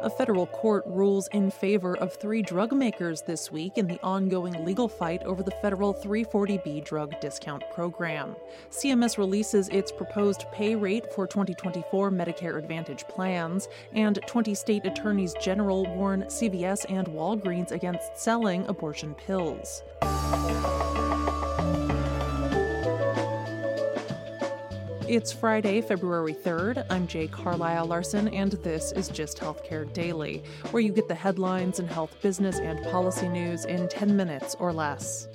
A federal court rules in favor of three drug makers this week in the ongoing legal fight over the federal 340B drug discount program. CMS releases its proposed pay rate for 2024 Medicare Advantage plans, and 20 state attorneys general warn CVS and Walgreens against selling abortion pills. It's Friday, February 3rd. I'm Jay Carlisle Larson, and this is Gist Healthcare Daily, where you get the headlines and health business and policy news in 10 minutes or less.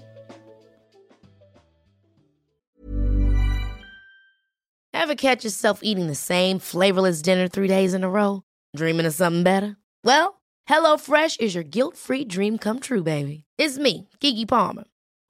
Ever catch yourself eating the same flavorless dinner three days in a row? Dreaming of something better? Well, HelloFresh is your guilt free dream come true, baby. It's me, Keke Palmer.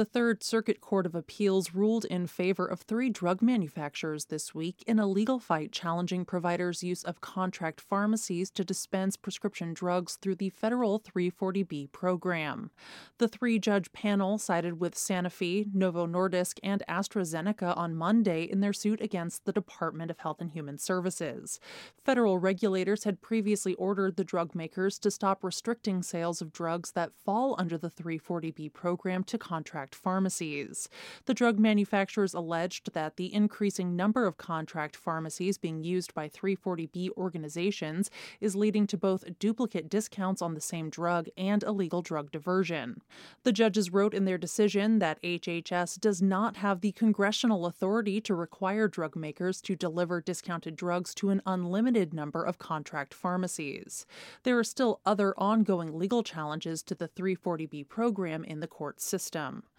The Third Circuit Court of Appeals ruled in favor of three drug manufacturers this week in a legal fight challenging providers' use of contract pharmacies to dispense prescription drugs through the federal 340B program. The three judge panel sided with Sanofi, Novo Nordisk, and AstraZeneca on Monday in their suit against the Department of Health and Human Services. Federal regulators had previously ordered the drug makers to stop restricting sales of drugs that fall under the 340B program to contract contract pharmacies. The drug manufacturers alleged that the increasing number of contract pharmacies being used by 340B organizations is leading to both duplicate discounts on the same drug and illegal drug diversion. The judges wrote in their decision that HHS does not have the congressional authority to require drug makers to deliver discounted drugs to an unlimited number of contract pharmacies. There are still other ongoing legal challenges to the 340B program in the court system.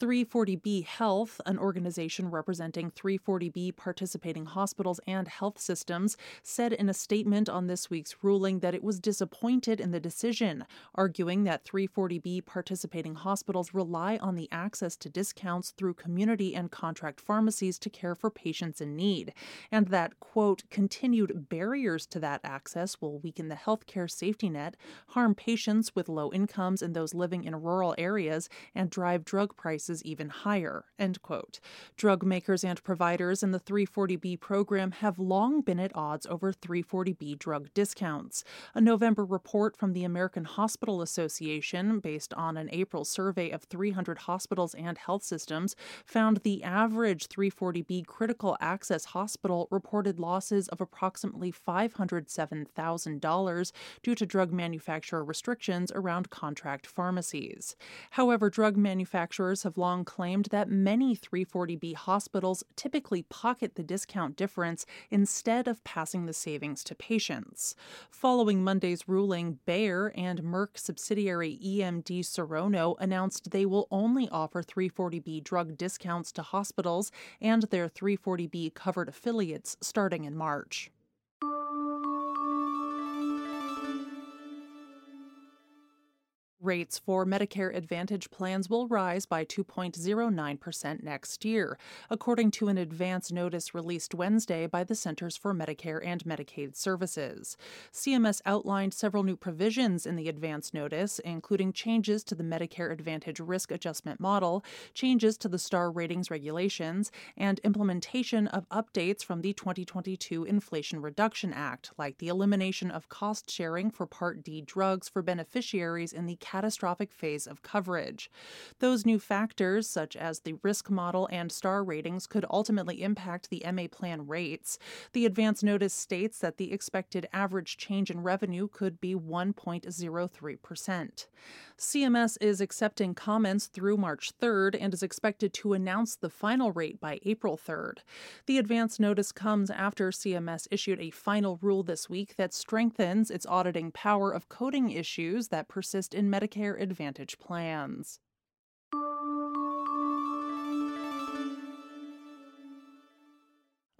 340B Health, an organization representing 340B participating hospitals and health systems, said in a statement on this week's ruling that it was disappointed in the decision, arguing that 340B participating hospitals rely on the access to discounts through community and contract pharmacies to care for patients in need, and that, quote, continued barriers to that access will weaken the healthcare safety net, harm patients with low incomes and those living in rural areas, and drive drug prices prices even higher. End quote. Drug makers and providers in the 340B program have long been at odds over 340B drug discounts. A November report from the American Hospital Association, based on an April survey of 300 hospitals and health systems, found the average 340B critical access hospital reported losses of approximately $507,000 due to drug manufacturer restrictions around contract pharmacies. However, drug manufacturers have long claimed that many 340B hospitals typically pocket the discount difference instead of passing the savings to patients. Following Monday's ruling, Bayer and Merck subsidiary EMD Serono announced they will only offer 340B drug discounts to hospitals and their 340B covered affiliates starting in March. Rates for Medicare Advantage plans will rise by 2.09% next year, according to an advance notice released Wednesday by the Centers for Medicare and Medicaid Services. CMS outlined several new provisions in the advance notice, including changes to the Medicare Advantage risk adjustment model, changes to the star ratings regulations, and implementation of updates from the 2022 Inflation Reduction Act, like the elimination of cost sharing for Part D drugs for beneficiaries in the catastrophic phase of coverage. Those new factors, such as the risk model and star ratings, could ultimately impact the MA plan rates. The advance notice states that the expected average change in revenue could be 1.03%. CMS is accepting comments through March 3rd and is expected to announce the final rate by April 3rd. The advance notice comes after CMS issued a final rule this week that strengthens its auditing power of coding issues that persist in Medicare Advantage plans.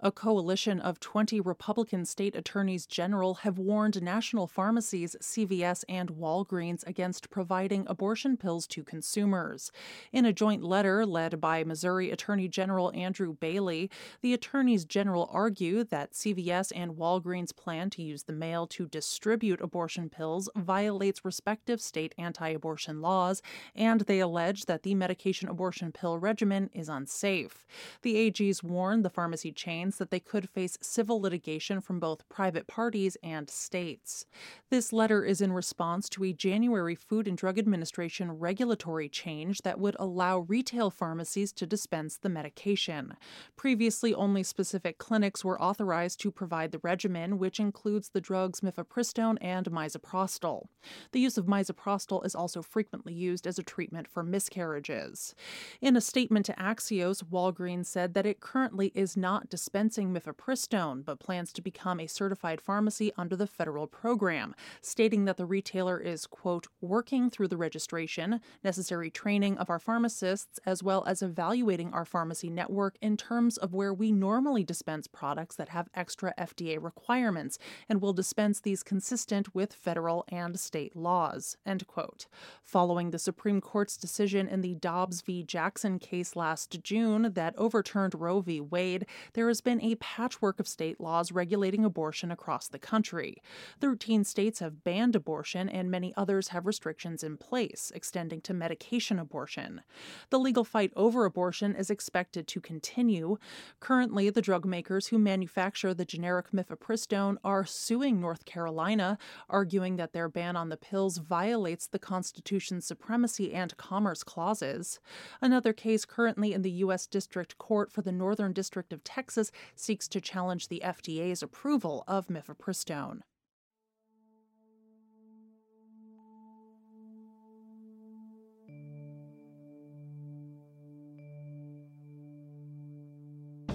A coalition of 20 Republican state attorneys general have warned national pharmacies, CVS, and Walgreens against providing abortion pills to consumers. In a joint letter led by Missouri Attorney General Andrew Bailey, the attorneys general argue that CVS and Walgreens' plan to use the mail to distribute abortion pills violates respective state anti abortion laws, and they allege that the medication abortion pill regimen is unsafe. The AGs warn the pharmacy chains that they could face civil litigation from both private parties and states. This letter is in response to a January Food and Drug Administration regulatory change that would allow retail pharmacies to dispense the medication. Previously, only specific clinics were authorized to provide the regimen, which includes the drugs mifepristone and misoprostol. The use of misoprostol is also frequently used as a treatment for miscarriages. In a statement to Axios, Walgreens said that it currently is not dispensing dispensing mifepristone, but plans to become a certified pharmacy under the federal program, stating that the retailer is, quote, working through the registration, necessary training of our pharmacists, as well as evaluating our pharmacy network in terms of where we normally dispense products that have extra FDA requirements, and will dispense these consistent with federal and state laws, end quote. Following the Supreme Court's decision in the Dobbs v. Jackson case last June that overturned Roe v. Wade, there has been a patchwork of state laws regulating abortion across the country. 13 states have banned abortion, and many others have restrictions in place, extending to medication abortion. The legal fight over abortion is expected to continue. Currently, the drug makers who manufacture the generic mifepristone are suing North Carolina, arguing that their ban on the pills violates the Constitution's supremacy and commerce clauses. Another case currently in the U.S. District Court for the Northern District of Texas seeks to challenge the FDA's approval of mifepristone.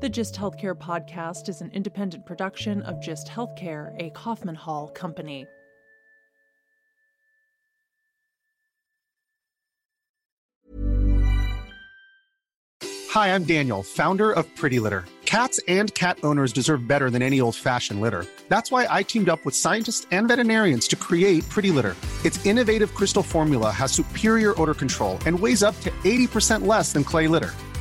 The Gist Healthcare podcast is an independent production of Gist Healthcare, a Kaufman Hall company. Hi, I'm Daniel, founder of Pretty Litter. Cats and cat owners deserve better than any old fashioned litter. That's why I teamed up with scientists and veterinarians to create Pretty Litter. Its innovative crystal formula has superior odor control and weighs up to 80% less than clay litter.